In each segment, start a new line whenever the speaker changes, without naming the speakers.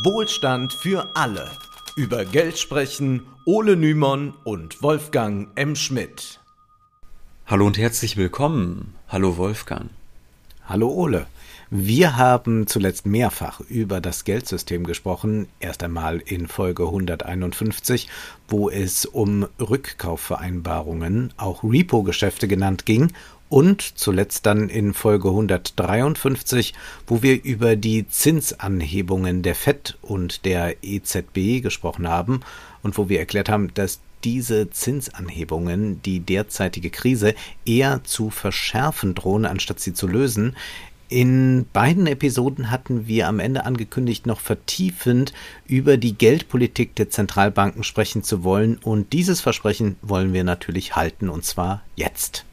Wohlstand für alle. Über Geld sprechen Ole Nymon und Wolfgang M. Schmidt.
Hallo und herzlich willkommen. Hallo Wolfgang.
Hallo Ole. Wir haben zuletzt mehrfach über das Geldsystem gesprochen, erst einmal in Folge 151, wo es um Rückkaufvereinbarungen, auch Repo-Geschäfte genannt, ging, und zuletzt dann in Folge 153, wo wir über die Zinsanhebungen der FED und der EZB gesprochen haben und wo wir erklärt haben, dass diese Zinsanhebungen die derzeitige Krise eher zu verschärfen drohen, anstatt sie zu lösen. In beiden Episoden hatten wir am Ende angekündigt, noch vertiefend über die Geldpolitik der Zentralbanken sprechen zu wollen. Und dieses Versprechen wollen wir natürlich halten, und zwar jetzt.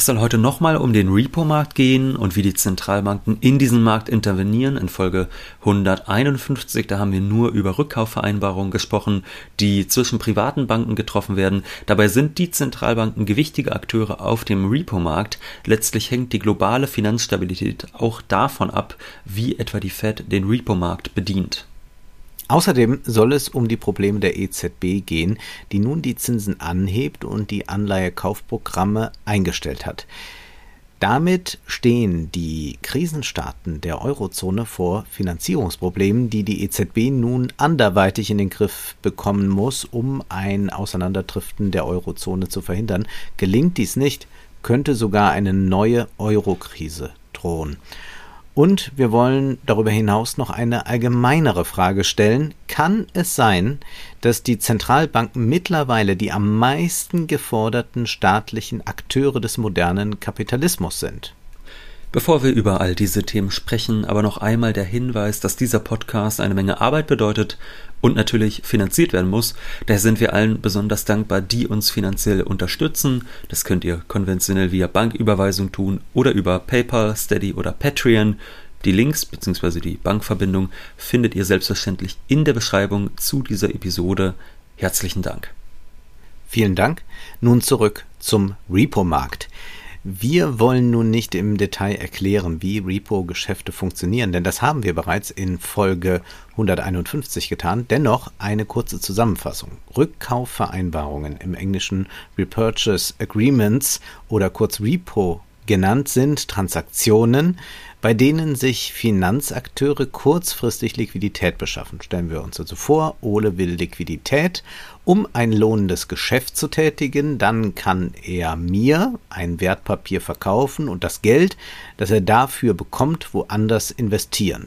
Es soll heute nochmal um den Repo-Markt gehen und wie die Zentralbanken in diesen Markt intervenieren. In Folge 151, da haben wir nur über Rückkaufvereinbarungen gesprochen, die zwischen privaten Banken getroffen werden. Dabei sind die Zentralbanken gewichtige Akteure auf dem Repo-Markt. Letztlich hängt die globale Finanzstabilität auch davon ab, wie etwa die Fed den Repo-Markt bedient.
Außerdem soll es um die Probleme der EZB gehen, die nun die Zinsen anhebt und die Anleihekaufprogramme eingestellt hat. Damit stehen die Krisenstaaten der Eurozone vor Finanzierungsproblemen, die die EZB nun anderweitig in den Griff bekommen muss, um ein Auseinanderdriften der Eurozone zu verhindern. Gelingt dies nicht, könnte sogar eine neue Eurokrise drohen. Und wir wollen darüber hinaus noch eine allgemeinere Frage stellen. Kann es sein, dass die Zentralbanken mittlerweile die am meisten geforderten staatlichen Akteure des modernen Kapitalismus sind?
Bevor wir über all diese Themen sprechen, aber noch einmal der Hinweis, dass dieser Podcast eine Menge Arbeit bedeutet und natürlich finanziert werden muss. Daher sind wir allen besonders dankbar, die uns finanziell unterstützen. Das könnt ihr konventionell via Banküberweisung tun oder über PayPal, Steady oder Patreon. Die Links bzw. die Bankverbindung findet ihr selbstverständlich in der Beschreibung zu dieser Episode. Herzlichen Dank.
Vielen Dank. Nun zurück zum Repo-Markt. Wir wollen nun nicht im Detail erklären, wie Repo-Geschäfte funktionieren, denn das haben wir bereits in Folge 151 getan. Dennoch eine kurze Zusammenfassung. Rückkaufvereinbarungen im Englischen Repurchase Agreements oder kurz Repo genannt sind Transaktionen, bei denen sich Finanzakteure kurzfristig Liquidität beschaffen. Stellen wir uns also vor, Ole will Liquidität, um ein lohnendes Geschäft zu tätigen, dann kann er mir ein Wertpapier verkaufen und das Geld, das er dafür bekommt, woanders investieren.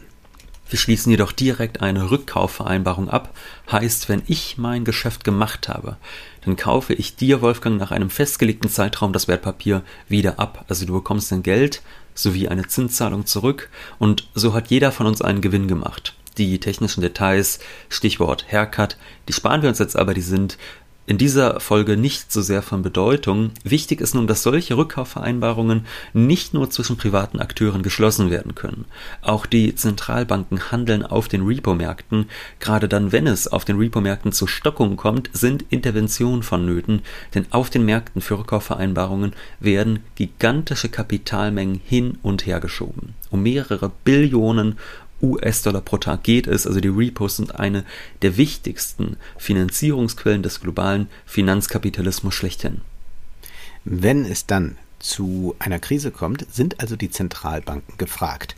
Wir schließen jedoch direkt eine Rückkaufvereinbarung ab, heißt, wenn ich mein Geschäft gemacht habe, dann kaufe ich dir, Wolfgang, nach einem festgelegten Zeitraum das Wertpapier wieder ab. Also du bekommst dein Geld sowie eine Zinszahlung zurück und so hat jeder von uns einen Gewinn gemacht. Die technischen Details, Stichwort Haircut, die sparen wir uns jetzt aber, die sind in dieser Folge nicht so sehr von Bedeutung. Wichtig ist nun, dass solche Rückkaufvereinbarungen nicht nur zwischen privaten Akteuren geschlossen werden können. Auch die Zentralbanken handeln auf den Repo-Märkten. Gerade dann, wenn es auf den Repo-Märkten zu Stockungen kommt, sind Interventionen vonnöten, denn auf den Märkten für Rückkaufvereinbarungen werden gigantische Kapitalmengen hin und her geschoben. Um mehrere Billionen US-Dollar pro Tag geht es. Also die Repos sind eine der wichtigsten Finanzierungsquellen des globalen Finanzkapitalismus schlechthin.
Wenn es dann zu einer Krise kommt, sind also die Zentralbanken gefragt.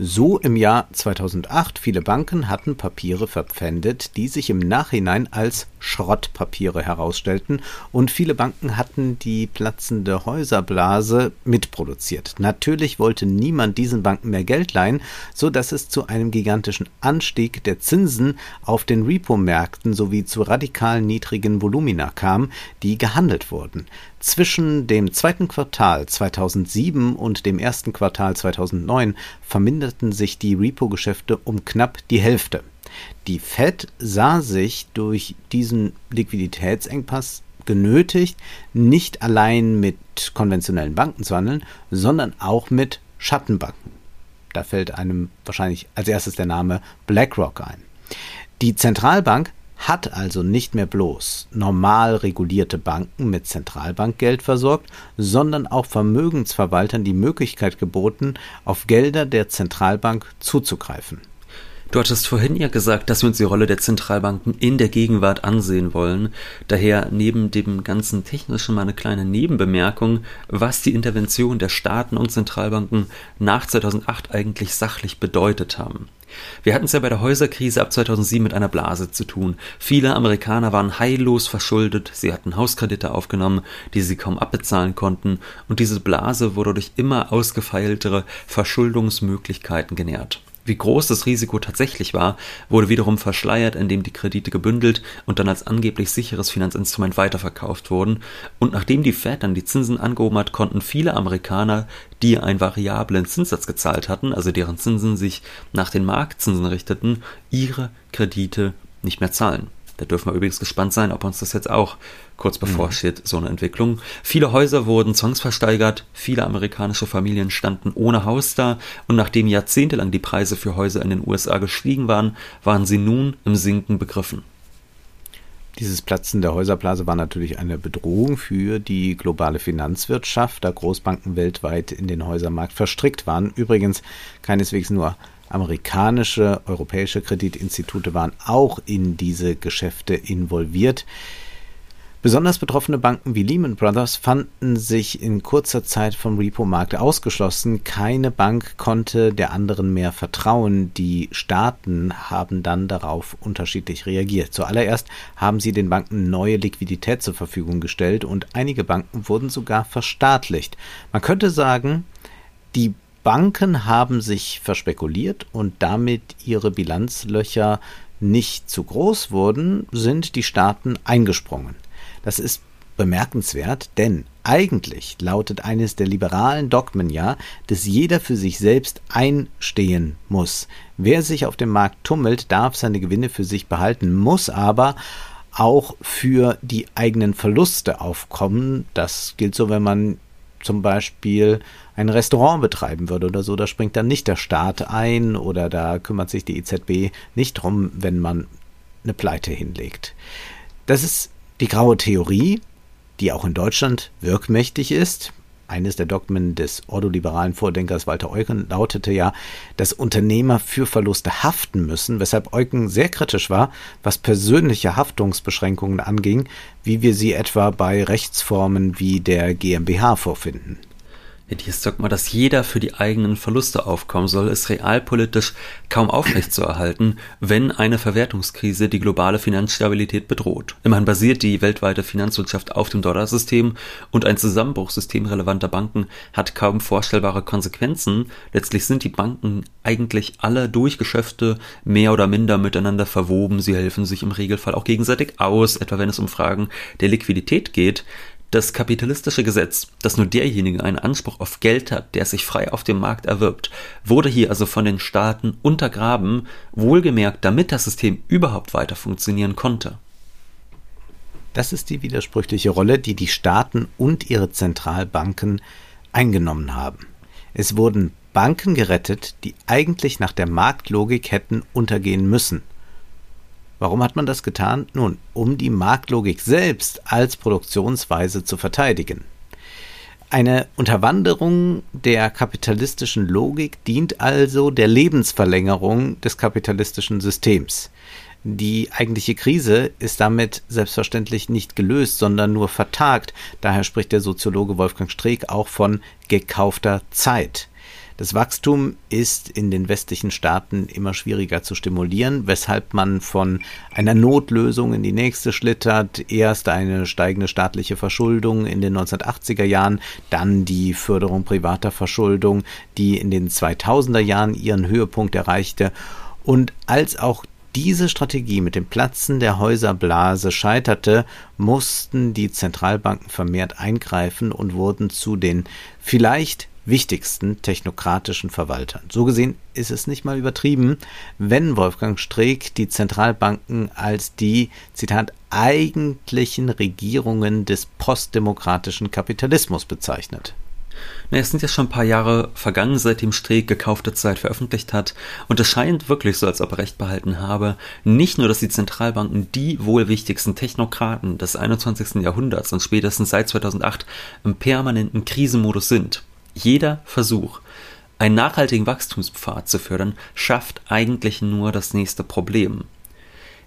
So im Jahr 2008. Viele Banken hatten Papiere verpfändet, die sich im Nachhinein als Schrottpapiere herausstellten und viele Banken hatten die platzende Häuserblase mitproduziert. Natürlich wollte niemand diesen Banken mehr Geld leihen, so dass es zu einem gigantischen Anstieg der Zinsen auf den Repo-Märkten sowie zu radikal niedrigen Volumina kam, die gehandelt wurden. Zwischen dem zweiten Quartal 2007 und dem ersten Quartal 2009 verminderten sich die Repo-Geschäfte um knapp die Hälfte. Die Fed sah sich durch diesen Liquiditätsengpass genötigt, nicht allein mit konventionellen Banken zu handeln, sondern auch mit Schattenbanken. Da fällt einem wahrscheinlich als erstes der Name BlackRock ein. Die Zentralbank hat also nicht mehr bloß normal regulierte Banken mit Zentralbankgeld versorgt, sondern auch Vermögensverwaltern die Möglichkeit geboten, auf Gelder der Zentralbank zuzugreifen.
Du hattest vorhin ja gesagt, dass wir uns die Rolle der Zentralbanken in der Gegenwart ansehen wollen. Daher neben dem ganzen Technischen mal eine kleine Nebenbemerkung, was die Intervention der Staaten und Zentralbanken nach 2008 eigentlich sachlich bedeutet haben. Wir hatten es ja bei der Häuserkrise ab 2007 mit einer Blase zu tun. Viele Amerikaner waren heillos verschuldet, sie hatten Hauskredite aufgenommen, die sie kaum abbezahlen konnten, und diese Blase wurde durch immer ausgefeiltere Verschuldungsmöglichkeiten genährt. Wie groß das Risiko tatsächlich war, wurde wiederum verschleiert, indem die Kredite gebündelt und dann als angeblich sicheres Finanzinstrument weiterverkauft wurden. Und nachdem die Fed dann die Zinsen angehoben hat, konnten viele Amerikaner, die einen variablen Zinssatz gezahlt hatten, also deren Zinsen sich nach den Marktzinsen richteten, ihre Kredite nicht mehr zahlen. Da dürfen wir übrigens gespannt sein, ob uns das jetzt auch kurz bevorsteht, mhm. so eine Entwicklung. Viele Häuser wurden zwangsversteigert, viele amerikanische Familien standen ohne Haus da und nachdem jahrzehntelang die Preise für Häuser in den USA gestiegen waren, waren sie nun im Sinken begriffen.
Dieses Platzen der Häuserblase war natürlich eine Bedrohung für die globale Finanzwirtschaft, da Großbanken weltweit in den Häusermarkt verstrickt waren. Übrigens keineswegs nur Amerikanische, europäische Kreditinstitute waren auch in diese Geschäfte involviert. Besonders betroffene Banken wie Lehman Brothers fanden sich in kurzer Zeit vom Repo-Markt ausgeschlossen. Keine Bank konnte der anderen mehr vertrauen. Die Staaten haben dann darauf unterschiedlich reagiert. Zuallererst haben sie den Banken neue Liquidität zur Verfügung gestellt und einige Banken wurden sogar verstaatlicht. Man könnte sagen, die Banken haben sich verspekuliert und damit ihre Bilanzlöcher nicht zu groß wurden, sind die Staaten eingesprungen. Das ist bemerkenswert, denn eigentlich lautet eines der liberalen Dogmen ja, dass jeder für sich selbst einstehen muss. Wer sich auf dem Markt tummelt, darf seine Gewinne für sich behalten, muss aber auch für die eigenen Verluste aufkommen. Das gilt so, wenn man zum Beispiel ein Restaurant betreiben würde oder so, da springt dann nicht der Staat ein oder da kümmert sich die EZB nicht drum, wenn man eine Pleite hinlegt. Das ist die graue Theorie, die auch in Deutschland wirkmächtig ist. Eines der Dogmen des ordoliberalen Vordenkers Walter Eucken lautete ja, dass Unternehmer für Verluste haften müssen, weshalb Eucken sehr kritisch war, was persönliche Haftungsbeschränkungen anging, wie wir sie etwa bei Rechtsformen wie der GmbH vorfinden.
Ja, dieses Dogma, dass jeder für die eigenen Verluste aufkommen soll, ist realpolitisch kaum aufrechtzuerhalten, wenn eine Verwertungskrise die globale Finanzstabilität bedroht. Immerhin basiert die weltweite Finanzwirtschaft auf dem Dollarsystem und ein Zusammenbruch systemrelevanter Banken hat kaum vorstellbare Konsequenzen. Letztlich sind die Banken eigentlich alle durch Geschäfte mehr oder minder miteinander verwoben. Sie helfen sich im Regelfall auch gegenseitig aus, etwa wenn es um Fragen der Liquidität geht. Das kapitalistische Gesetz, dass nur derjenige einen Anspruch auf Geld hat, der sich frei auf dem Markt erwirbt, wurde hier also von den Staaten untergraben, wohlgemerkt, damit das System überhaupt weiter funktionieren konnte.
Das ist die widersprüchliche Rolle, die die Staaten und ihre Zentralbanken eingenommen haben. Es wurden Banken gerettet, die eigentlich nach der Marktlogik hätten untergehen müssen – Warum hat man das getan? Nun, um die Marktlogik selbst als Produktionsweise zu verteidigen. Eine Unterwanderung der kapitalistischen Logik dient also der Lebensverlängerung des kapitalistischen Systems. Die eigentliche Krise ist damit selbstverständlich nicht gelöst, sondern nur vertagt. Daher spricht der Soziologe Wolfgang Streeck auch von gekaufter Zeit. Das Wachstum ist in den westlichen Staaten immer schwieriger zu stimulieren, weshalb man von einer Notlösung in die nächste schlittert. Erst eine steigende staatliche Verschuldung in den 1980er Jahren, dann die Förderung privater Verschuldung, die in den 2000er Jahren ihren Höhepunkt erreichte. Und als auch diese Strategie mit dem Platzen der Häuserblase scheiterte, mussten die Zentralbanken vermehrt eingreifen und wurden zu den vielleicht wichtigsten technokratischen Verwaltern. So gesehen ist es nicht mal übertrieben, wenn Wolfgang Streeck die Zentralbanken als die, Zitat, eigentlichen Regierungen des postdemokratischen Kapitalismus bezeichnet.
Na, es sind jetzt schon ein paar Jahre vergangen, seitdem Streeck gekaufte Zeit veröffentlicht hat, und es scheint wirklich so, als ob er recht behalten habe. Nicht nur, dass die Zentralbanken die wohl wichtigsten Technokraten des 21. Jahrhunderts und spätestens seit 2008 im permanenten Krisenmodus sind, jeder Versuch, Einen nachhaltigen Wachstumspfad zu fördern, schafft eigentlich nur das nächste Problem.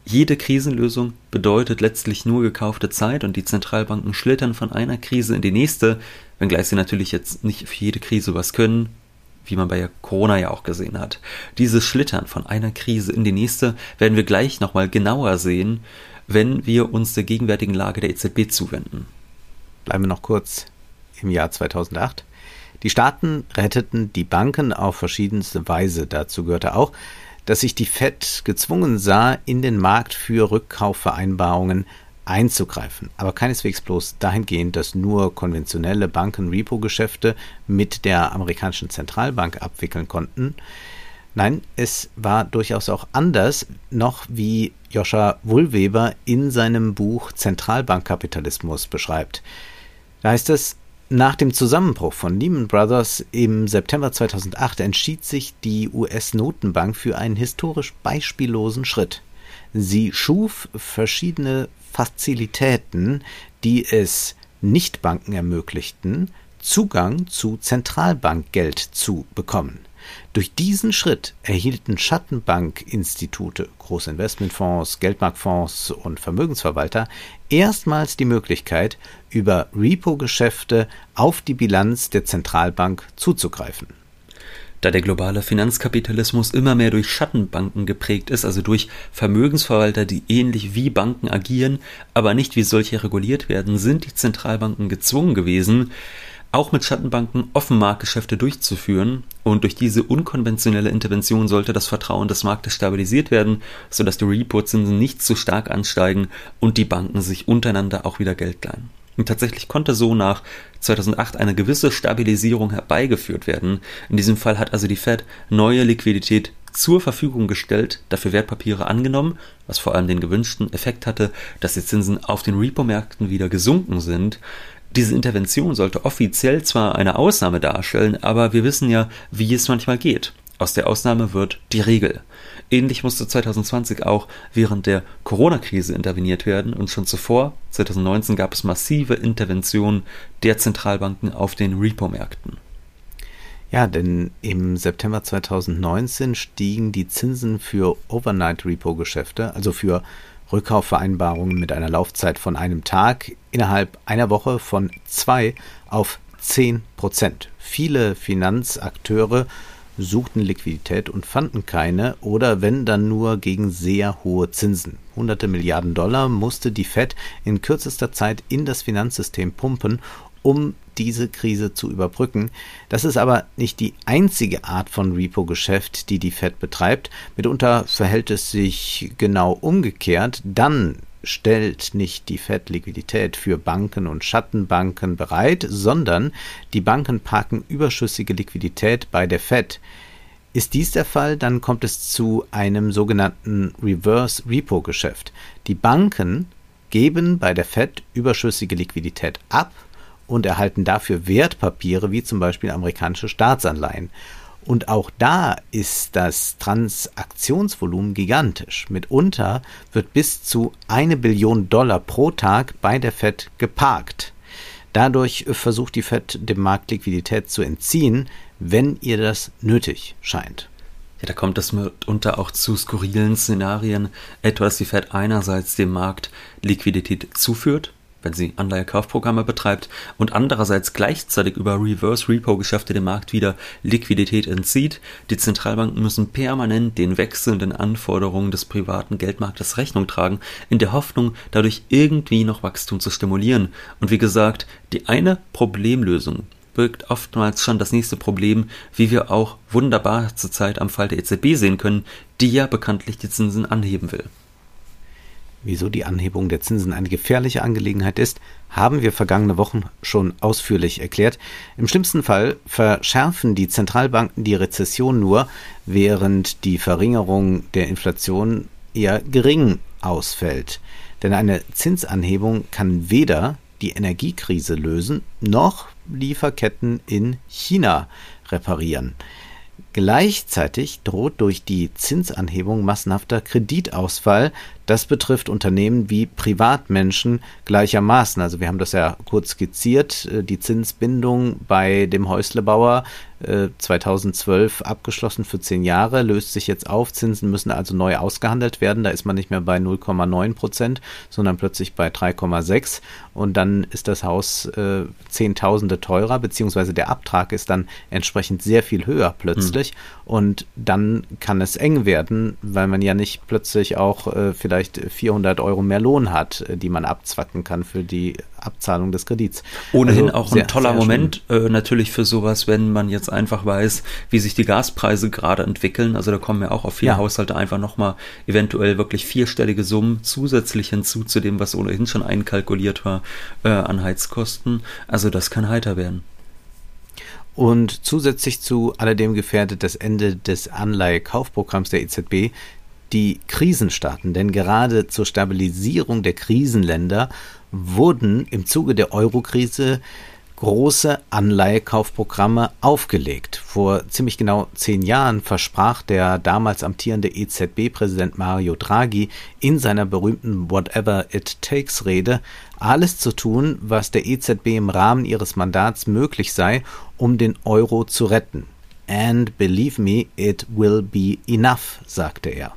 Jede Krisenlösung bedeutet letztlich nur gekaufte Zeit und die Zentralbanken schlittern von einer Krise in die nächste, wenngleich sie natürlich jetzt nicht für jede Krise was können, wie man bei Corona ja auch gesehen hat. Dieses Schlittern von einer Krise in die nächste werden wir gleich nochmal genauer sehen, wenn wir uns der gegenwärtigen Lage der EZB zuwenden.
Bleiben wir noch kurz im Jahr 2008. Die Staaten retteten die Banken auf verschiedenste Weise. Dazu gehörte auch, dass sich die Fed gezwungen sah, in den Markt für Rückkaufvereinbarungen einzugreifen, aber keineswegs bloß dahingehend, dass nur konventionelle Banken-Repo-Geschäfte mit der amerikanischen Zentralbank abwickeln konnten. Nein, es war durchaus auch anders, noch wie Joscha Wohlweber in seinem Buch Zentralbankkapitalismus beschreibt. Da heißt es, nach dem Zusammenbruch von Lehman Brothers im September 2008 entschied sich die US-Notenbank für einen historisch beispiellosen Schritt. Sie schuf verschiedene Fazilitäten, die es Nichtbanken ermöglichten, Zugang zu Zentralbankgeld zu bekommen. Durch diesen Schritt erhielten Schattenbankinstitute, große Investmentfonds, Geldmarktfonds und Vermögensverwalter erstmals die Möglichkeit, über Repo-Geschäfte auf die Bilanz der Zentralbank zuzugreifen.
Da der globale Finanzkapitalismus immer mehr durch Schattenbanken geprägt ist, also durch Vermögensverwalter, die ähnlich wie Banken agieren, aber nicht wie solche reguliert werden, sind die Zentralbanken gezwungen gewesen, auch mit Schattenbanken Offenmarktgeschäfte durchzuführen und durch diese unkonventionelle Intervention sollte das Vertrauen des Marktes stabilisiert werden, sodass die Repo-Zinsen nicht zu stark ansteigen und die Banken sich untereinander auch wieder Geld leihen. Und tatsächlich konnte so nach 2008 eine gewisse Stabilisierung herbeigeführt werden. In diesem Fall hat also die Fed neue Liquidität zur Verfügung gestellt, dafür Wertpapiere angenommen, was vor allem den gewünschten Effekt hatte, dass die Zinsen auf den Repo-Märkten wieder gesunken sind. Diese Intervention sollte offiziell zwar eine Ausnahme darstellen, aber wir wissen ja, wie es manchmal geht. Aus der Ausnahme wird die Regel. Ähnlich musste 2020 auch während der Corona-Krise interveniert werden und schon zuvor, 2019, gab es massive Interventionen der Zentralbanken auf den Repo-Märkten.
Ja, denn im September 2019 stiegen die Zinsen für Overnight-Repo-Geschäfte, also für Rückkaufvereinbarungen mit einer Laufzeit von einem Tag innerhalb einer Woche von zwei auf zehn Prozent. Viele Finanzakteure suchten Liquidität und fanden keine oder wenn dann nur gegen sehr hohe Zinsen. Hunderte Milliarden Dollar musste die Fed in kürzester Zeit in das Finanzsystem pumpen, um diese Krise zu überbrücken. Das ist aber nicht die einzige Art von Repo-Geschäft, die die Fed betreibt. Mitunter verhält es sich genau umgekehrt. Dann stellt nicht die Fed Liquidität für Banken und Schattenbanken bereit, sondern die Banken parken überschüssige Liquidität bei der Fed. Ist dies der Fall, dann kommt es zu einem sogenannten Reverse Repo Geschäft. Die Banken geben bei der Fed überschüssige Liquidität ab und erhalten dafür Wertpapiere wie zum Beispiel amerikanische Staatsanleihen. Und auch da ist das Transaktionsvolumen gigantisch. Mitunter wird bis zu eine Billion Dollar pro Tag bei der Fed geparkt. Dadurch versucht die Fed dem Markt Liquidität zu entziehen, wenn ihr das nötig scheint.
Ja, da kommt es mitunter auch zu skurrilen Szenarien, etwa dass die Fed einerseits dem Markt Liquidität zuführt, wenn sie Anleihekaufprogramme betreibt und andererseits gleichzeitig über Reverse Repo Geschäfte dem Markt wieder Liquidität entzieht. Die Zentralbanken müssen permanent den wechselnden Anforderungen des privaten Geldmarktes Rechnung tragen, in der Hoffnung, dadurch irgendwie noch Wachstum zu stimulieren. Und wie gesagt, die eine Problemlösung birgt oftmals schon das nächste Problem, wie wir auch wunderbar zurzeit am Fall der EZB sehen können, die ja bekanntlich die Zinsen anheben will.
Wieso die Anhebung der Zinsen eine gefährliche Angelegenheit ist, haben wir vergangene Wochen schon ausführlich erklärt. Im schlimmsten Fall verschärfen die Zentralbanken die Rezession nur, während die Verringerung der Inflation eher gering ausfällt. Denn eine Zinsanhebung kann weder die Energiekrise lösen, noch Lieferketten in China reparieren. Gleichzeitig droht durch die Zinsanhebung massenhafter Kreditausfall. Das betrifft Unternehmen wie Privatmenschen gleichermaßen. Also wir haben das ja kurz skizziert. Äh, die Zinsbindung bei dem Häuslebauer 2012 äh, abgeschlossen für zehn Jahre, löst sich jetzt auf. Zinsen müssen also neu ausgehandelt werden. Da ist man nicht mehr bei 0,9 Prozent, sondern plötzlich bei 3,6. Und dann ist das Haus äh, Zehntausende teurer, beziehungsweise der Abtrag ist dann entsprechend sehr viel höher plötzlich. Mhm. Und dann kann es eng werden, weil man ja nicht plötzlich auch äh, vielleicht 400 Euro mehr Lohn hat, äh, die man abzwacken kann für die Abzahlung des Kredits.
Ohnehin also auch ein sehr, toller sehr Moment äh, natürlich für sowas, wenn man jetzt einfach weiß, wie sich die Gaspreise gerade entwickeln. Also da kommen ja auch auf viele ja. Haushalte einfach nochmal eventuell wirklich vierstellige Summen zusätzlich hinzu zu dem, was ohnehin schon einkalkuliert war äh, an Heizkosten. Also das kann heiter werden.
Und zusätzlich zu alledem gefährdet das Ende des Anleihekaufprogramms der EZB die Krisenstaaten, denn gerade zur Stabilisierung der Krisenländer wurden im Zuge der Eurokrise große Anleihekaufprogramme aufgelegt. Vor ziemlich genau zehn Jahren versprach der damals amtierende EZB-Präsident Mario Draghi in seiner berühmten Whatever It Takes Rede alles zu tun, was der EZB im Rahmen ihres Mandats möglich sei, um den Euro zu retten. And believe me, it will be enough, sagte er.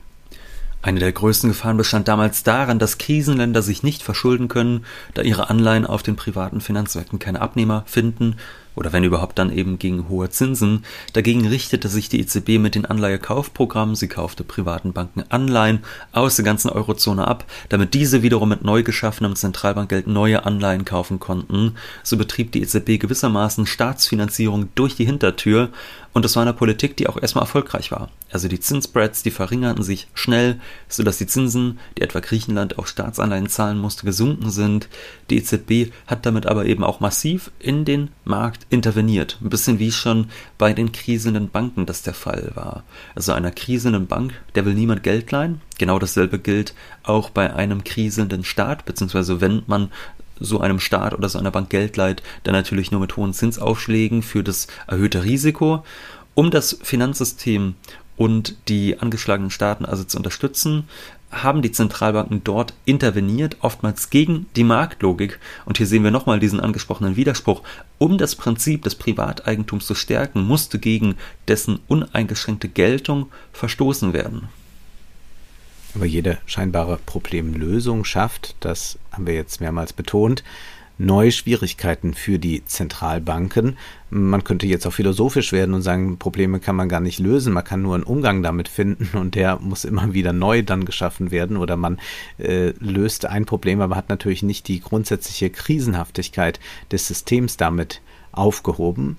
Eine der größten Gefahren bestand damals darin, dass Krisenländer sich nicht verschulden können, da ihre Anleihen auf den privaten Finanzmärkten keine Abnehmer finden oder wenn überhaupt dann eben gegen hohe Zinsen. Dagegen richtete sich die EZB mit den Anleihekaufprogrammen, sie kaufte privaten Banken Anleihen aus der ganzen Eurozone ab, damit diese wiederum mit neu geschaffenem Zentralbankgeld neue Anleihen kaufen konnten. So betrieb die EZB gewissermaßen Staatsfinanzierung durch die Hintertür und das war eine Politik, die auch erstmal erfolgreich war. Also die Zinsspreads, die verringerten sich schnell, sodass die Zinsen, die etwa Griechenland auf Staatsanleihen zahlen musste, gesunken sind. Die EZB hat damit aber eben auch massiv in den Markt interveniert. Ein bisschen wie schon bei den krisenden Banken das der Fall war. Also einer krisenden Bank, der will niemand Geld leihen. Genau dasselbe gilt auch bei einem krisenden Staat, beziehungsweise wenn man so einem Staat oder so einer Bank Geld leiht, dann natürlich nur mit hohen Zinsaufschlägen für das erhöhte Risiko. Um das Finanzsystem und die angeschlagenen Staaten also zu unterstützen, haben die Zentralbanken dort interveniert, oftmals gegen die Marktlogik. Und hier sehen wir nochmal diesen angesprochenen Widerspruch. Um das Prinzip des Privateigentums zu stärken, musste gegen dessen uneingeschränkte Geltung verstoßen werden
aber jede scheinbare Problemlösung schafft, das haben wir jetzt mehrmals betont, neue Schwierigkeiten für die Zentralbanken. Man könnte jetzt auch philosophisch werden und sagen, Probleme kann man gar nicht lösen, man kann nur einen Umgang damit finden und der muss immer wieder neu dann geschaffen werden oder man äh, löst ein Problem, aber hat natürlich nicht die grundsätzliche Krisenhaftigkeit des Systems damit aufgehoben.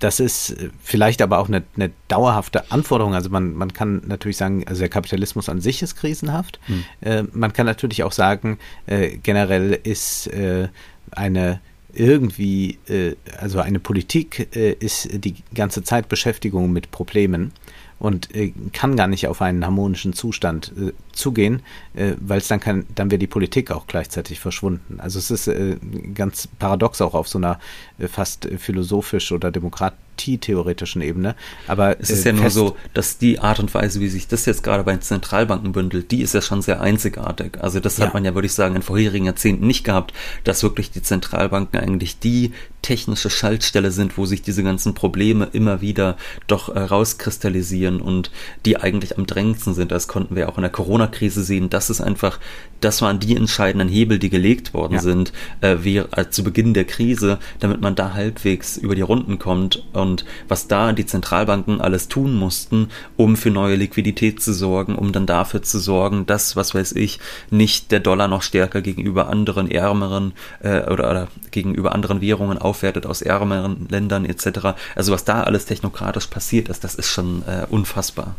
Das ist äh, vielleicht aber auch eine, eine, dauerhafte Anforderung. Also man, man kann natürlich sagen, also der Kapitalismus an sich ist krisenhaft. Hm. Äh, man kann natürlich auch sagen, äh, generell ist äh, eine irgendwie, äh, also eine Politik äh, ist die ganze Zeit Beschäftigung mit Problemen und äh, kann gar nicht auf einen harmonischen Zustand äh, zugehen, äh, weil es dann kann, dann wäre die Politik auch gleichzeitig verschwunden. Also es ist äh, ganz paradox auch auf so einer äh, fast philosophisch oder demokratisch IT-theoretischen Ebene. Aber
es ist äh, ja nur so, dass die Art und Weise, wie sich das jetzt gerade bei den Zentralbanken bündelt, die ist ja schon sehr einzigartig. Also das ja. hat man ja, würde ich sagen, in vorherigen Jahrzehnten nicht gehabt, dass wirklich die Zentralbanken eigentlich die technische Schaltstelle sind, wo sich diese ganzen Probleme immer wieder doch äh, rauskristallisieren und die eigentlich am drängendsten sind. Das konnten wir auch in der Corona-Krise sehen. Das ist einfach, das waren die entscheidenden Hebel, die gelegt worden ja. sind, äh, wie, äh, zu Beginn der Krise, damit man da halbwegs über die Runden kommt und und was da die Zentralbanken alles tun mussten, um für neue Liquidität zu sorgen, um dann dafür zu sorgen, dass, was weiß ich, nicht der Dollar noch stärker gegenüber anderen ärmeren äh, oder, oder gegenüber anderen Währungen aufwertet aus ärmeren Ländern etc. Also was da alles technokratisch passiert ist, das ist schon äh, unfassbar.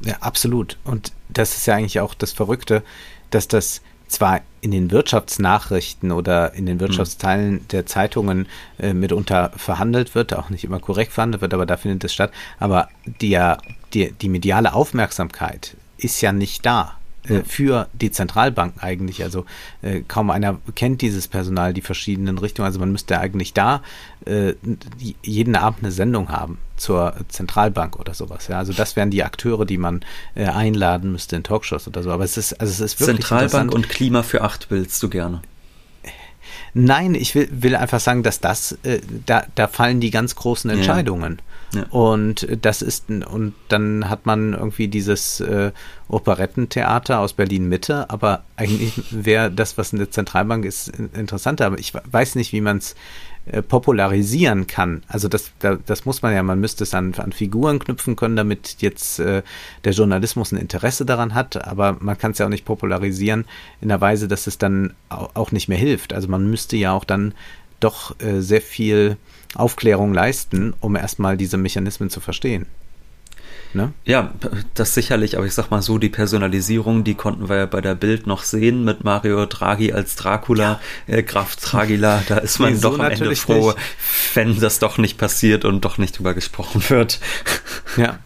Ja, absolut. Und das ist ja eigentlich auch das Verrückte, dass das zwar in den Wirtschaftsnachrichten oder in den Wirtschaftsteilen der Zeitungen äh, mitunter verhandelt wird, auch nicht immer korrekt verhandelt wird, aber da findet es statt. Aber die, die, die mediale Aufmerksamkeit ist ja nicht da. Äh, für die Zentralbanken eigentlich. Also äh, kaum einer kennt dieses Personal, die verschiedenen Richtungen. Also man müsste eigentlich da äh, jeden Abend eine Sendung haben zur Zentralbank oder sowas. Ja, also das wären die Akteure, die man äh, einladen müsste in Talkshows oder so. Aber es ist, also es ist
wirklich Zentralbank und Klima für acht willst du gerne.
Nein, ich will, will einfach sagen, dass das, äh, da, da fallen die ganz großen Entscheidungen. Ja. Ja. Und das ist, und dann hat man irgendwie dieses äh, Operettentheater aus Berlin Mitte, aber eigentlich wäre das, was in der Zentralbank ist, interessanter. Aber ich weiß nicht, wie man es äh, popularisieren kann. Also das, das muss man ja, man müsste es an, an Figuren knüpfen können, damit jetzt äh, der Journalismus ein Interesse daran hat, aber man kann es ja auch nicht popularisieren in der Weise, dass es dann auch nicht mehr hilft. Also man müsste ja auch dann doch äh, sehr viel Aufklärung leisten, um erstmal diese Mechanismen zu verstehen.
Ne? Ja, das sicherlich, aber ich sag mal so, die Personalisierung, die konnten wir ja bei der Bild noch sehen mit Mario Draghi als Dracula, ja. äh, Graf Dragila, da ist man doch am Ende froh, nicht. wenn das doch nicht passiert und doch nicht drüber gesprochen wird.
Ja.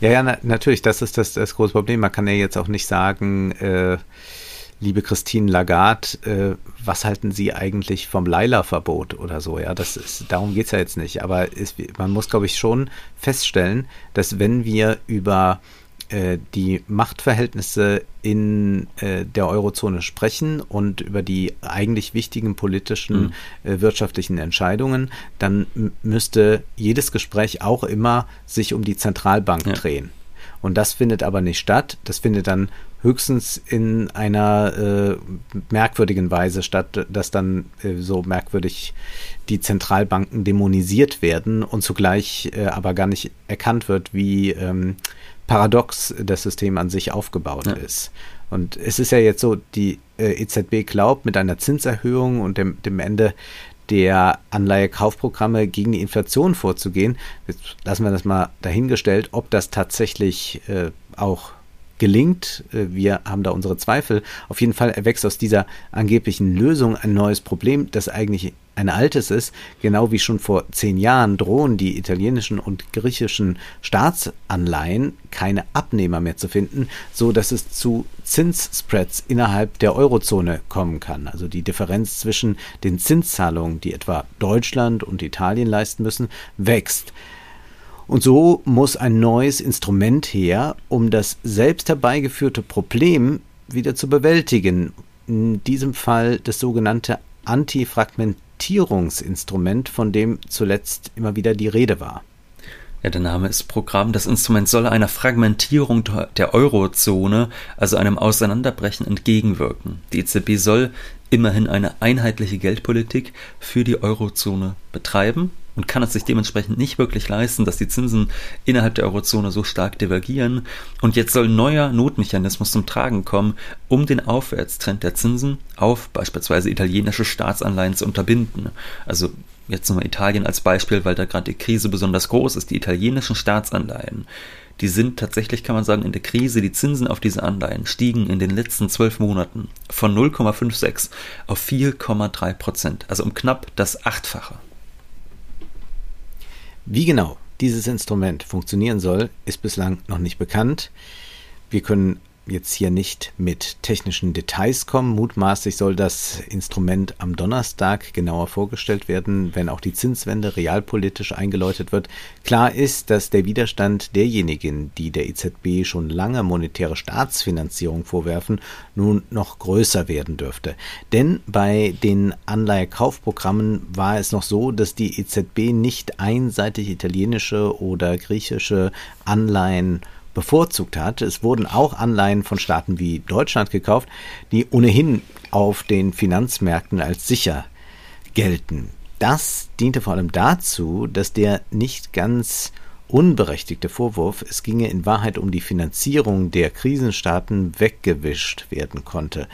Ja, ja, na, natürlich, das ist das, das große Problem. Man kann ja jetzt auch nicht sagen, äh, liebe Christine Lagarde, äh, was halten Sie eigentlich vom Leila-Verbot oder so? Ja, das ist, darum geht es ja jetzt nicht. Aber ist, man muss, glaube ich, schon feststellen, dass wenn wir über äh, die Machtverhältnisse in äh, der Eurozone sprechen und über die eigentlich wichtigen politischen, mhm. äh, wirtschaftlichen Entscheidungen, dann müsste jedes Gespräch auch immer sich um die Zentralbank ja. drehen. Und das findet aber nicht statt. Das findet dann höchstens in einer äh, merkwürdigen Weise statt, dass dann äh, so merkwürdig die Zentralbanken dämonisiert werden und zugleich äh, aber gar nicht erkannt wird, wie ähm, paradox das System an sich aufgebaut ja. ist. Und es ist ja jetzt so, die äh, EZB glaubt, mit einer Zinserhöhung und dem, dem Ende der Anleihekaufprogramme gegen die Inflation vorzugehen. Jetzt lassen wir das mal dahingestellt, ob das tatsächlich äh, auch gelingt. Äh, wir haben da unsere Zweifel. Auf jeden Fall erwächst aus dieser angeblichen Lösung ein neues Problem, das eigentlich ein altes ist. Genau wie schon vor zehn Jahren drohen die italienischen und griechischen Staatsanleihen keine Abnehmer mehr zu finden, so dass es zu Zinsspreads innerhalb der Eurozone kommen kann. Also die Differenz zwischen den Zinszahlungen, die etwa Deutschland und Italien leisten müssen, wächst. Und so muss ein neues Instrument her, um das selbst herbeigeführte Problem wieder zu bewältigen. In diesem Fall das sogenannte Antifragmentierungsinstrument, von dem zuletzt immer wieder die Rede war.
Ja, der Name ist Programm. Das Instrument soll einer Fragmentierung der Eurozone, also einem Auseinanderbrechen, entgegenwirken. Die EZB soll immerhin eine einheitliche Geldpolitik für die Eurozone betreiben und kann es sich dementsprechend nicht wirklich leisten, dass die Zinsen innerhalb der Eurozone so stark divergieren. Und jetzt soll ein neuer Notmechanismus zum Tragen kommen, um den Aufwärtstrend der Zinsen auf beispielsweise italienische Staatsanleihen zu unterbinden. Also jetzt nochmal Italien als Beispiel, weil da gerade die Krise besonders groß ist. Die italienischen Staatsanleihen, die sind tatsächlich, kann man sagen, in der Krise, die Zinsen auf diese Anleihen stiegen in den letzten zwölf Monaten von 0,56 auf 4,3 Prozent, also um knapp das Achtfache.
Wie genau dieses Instrument funktionieren soll, ist bislang noch nicht bekannt. Wir können jetzt hier nicht mit technischen Details kommen. Mutmaßlich soll das Instrument am Donnerstag genauer vorgestellt werden, wenn auch die Zinswende realpolitisch eingeläutet wird. Klar ist, dass der Widerstand derjenigen, die der EZB schon lange monetäre Staatsfinanzierung vorwerfen, nun noch größer werden dürfte. Denn bei den Anleihekaufprogrammen war es noch so, dass die EZB nicht einseitig italienische oder griechische Anleihen bevorzugt hat. Es wurden auch Anleihen von Staaten wie Deutschland gekauft, die ohnehin auf den Finanzmärkten als sicher gelten. Das diente vor allem dazu, dass der nicht ganz unberechtigte Vorwurf, es ginge in Wahrheit um die Finanzierung der Krisenstaaten, weggewischt werden konnte.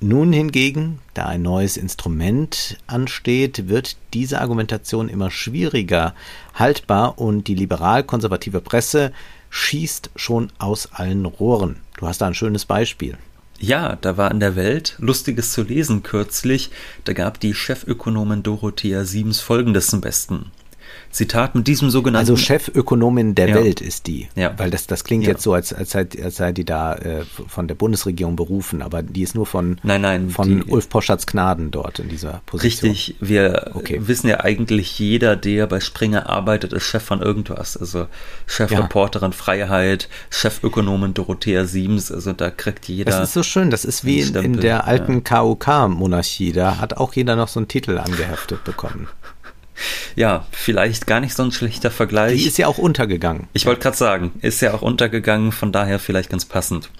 Nun hingegen, da ein neues Instrument ansteht, wird diese Argumentation immer schwieriger haltbar und die liberal-konservative Presse schießt schon aus allen Rohren. Du hast da ein schönes Beispiel.
Ja, da war in der Welt Lustiges zu lesen kürzlich. Da gab die Chefökonomin Dorothea Siemens Folgendes zum Besten. Zitat mit diesem sogenannten.
Also Chefökonomin der ja. Welt ist die.
Ja.
Weil das, das klingt ja. jetzt so, als, als, sei, als sei die da äh, von der Bundesregierung berufen, aber die ist nur von,
nein, nein,
von die, Ulf Poscharts Gnaden dort in dieser Position.
Richtig, wir okay. wissen ja eigentlich, jeder, der bei Springer arbeitet, ist Chef von irgendwas. Also Chefreporterin Freiheit, Chefökonomin Dorothea Siems, also da kriegt jeder.
Das ist so schön, das ist wie in, in der alten KUK-Monarchie, da hat auch jeder noch so einen Titel angeheftet bekommen.
Ja, vielleicht gar nicht so ein schlechter Vergleich.
Die ist ja auch untergegangen.
Ich wollte gerade sagen, ist ja auch untergegangen, von daher vielleicht ganz passend.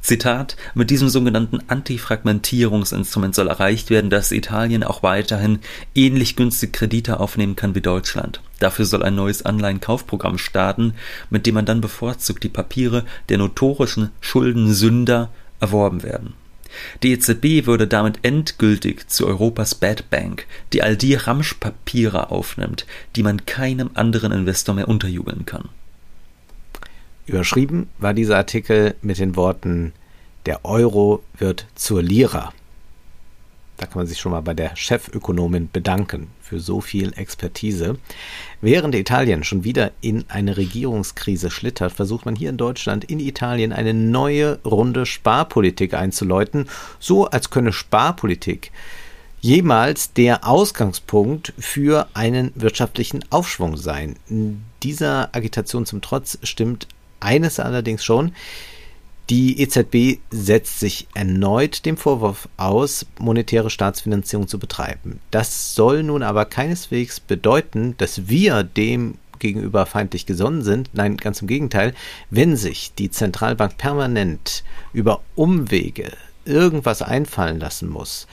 Zitat, mit diesem sogenannten Antifragmentierungsinstrument soll erreicht werden, dass Italien auch weiterhin ähnlich günstig Kredite aufnehmen kann wie Deutschland. Dafür soll ein neues Anleihenkaufprogramm starten, mit dem man dann bevorzugt die Papiere der notorischen Schuldensünder erworben werden. Die EZB würde damit endgültig zu Europas Bad Bank, die all die Ramschpapiere aufnimmt, die man keinem anderen Investor mehr unterjubeln kann.
Überschrieben war dieser Artikel mit den Worten Der Euro wird zur Lira. Da kann man sich schon mal bei der Chefökonomin bedanken für so viel Expertise. Während Italien schon wieder in eine Regierungskrise schlittert, versucht man hier in Deutschland in Italien eine neue Runde Sparpolitik einzuläuten, so als könne Sparpolitik jemals der Ausgangspunkt für einen wirtschaftlichen Aufschwung sein. Dieser Agitation zum Trotz stimmt eines allerdings schon, die EZB setzt sich erneut dem Vorwurf aus, monetäre Staatsfinanzierung zu betreiben. Das soll nun aber keineswegs bedeuten, dass wir dem gegenüber feindlich gesonnen sind. Nein, ganz im Gegenteil. Wenn sich die Zentralbank permanent über Umwege irgendwas einfallen lassen muss,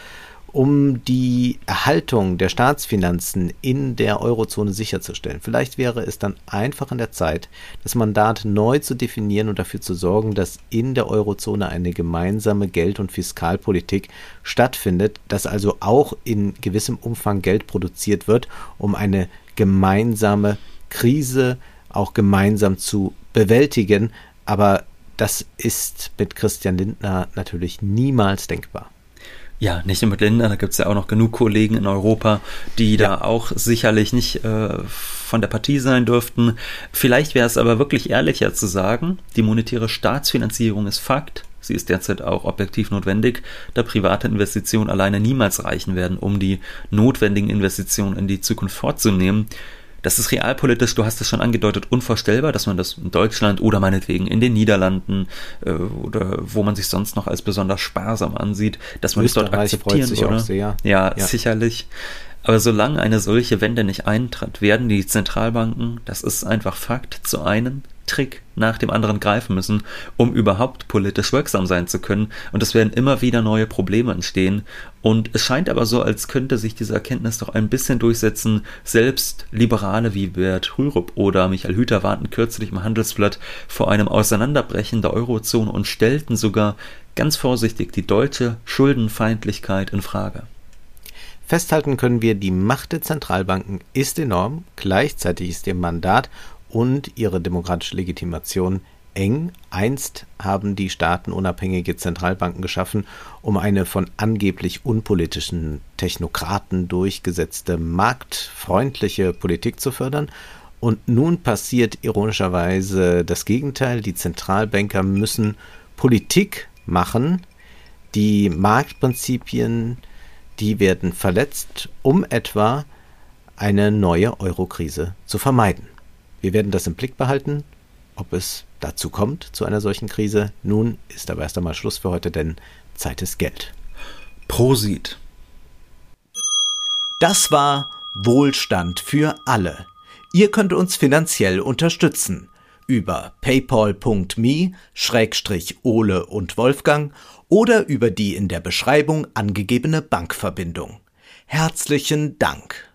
um die Erhaltung der Staatsfinanzen in der Eurozone sicherzustellen. Vielleicht wäre es dann einfach an der Zeit, das Mandat neu zu definieren und dafür zu sorgen, dass in der Eurozone eine gemeinsame Geld- und Fiskalpolitik stattfindet, dass also auch in gewissem Umfang Geld produziert wird, um eine gemeinsame Krise auch gemeinsam zu bewältigen. Aber das ist mit Christian Lindner natürlich niemals denkbar.
Ja, nicht nur mit Ländern, da gibt es ja auch noch genug Kollegen in Europa, die ja. da auch sicherlich nicht äh, von der Partie sein dürften. Vielleicht wäre es aber wirklich ehrlicher zu sagen, die monetäre Staatsfinanzierung ist Fakt. Sie ist derzeit auch objektiv notwendig, da private Investitionen alleine niemals reichen werden, um die notwendigen Investitionen in die Zukunft vorzunehmen. Das ist realpolitisch, du hast es schon angedeutet, unvorstellbar, dass man das in Deutschland oder meinetwegen in den Niederlanden äh, oder wo man sich sonst noch als besonders sparsam ansieht, dass man es dort akzeptieren
sich
oder?
Sehr.
Ja, ja, sicherlich. Aber solange eine solche Wende nicht eintritt, werden die Zentralbanken, das ist einfach Fakt, zu einem Trick nach dem anderen greifen müssen, um überhaupt politisch wirksam sein zu können. Und es werden immer wieder neue Probleme entstehen. Und es scheint aber so, als könnte sich diese Erkenntnis doch ein bisschen durchsetzen. Selbst Liberale wie Bert Rürup oder Michael Hüter warnten kürzlich im Handelsblatt vor einem Auseinanderbrechen der Eurozone und stellten sogar ganz vorsichtig die deutsche Schuldenfeindlichkeit in Frage.
Festhalten können wir, die Macht der Zentralbanken ist enorm, gleichzeitig ist ihr Mandat und ihre demokratische Legitimation eng. Einst haben die Staaten unabhängige Zentralbanken geschaffen, um eine von angeblich unpolitischen Technokraten durchgesetzte marktfreundliche Politik zu fördern. Und nun passiert ironischerweise das Gegenteil. Die Zentralbanker müssen Politik machen. Die Marktprinzipien, die werden verletzt, um etwa eine neue Eurokrise zu vermeiden. Wir werden das im Blick behalten, ob es dazu kommt, zu einer solchen Krise. Nun ist aber erst einmal Schluss für heute, denn Zeit ist Geld.
Prosit.
Das war Wohlstand für alle. Ihr könnt uns finanziell unterstützen über paypal.me-ole und Wolfgang oder über die in der Beschreibung angegebene Bankverbindung. Herzlichen Dank.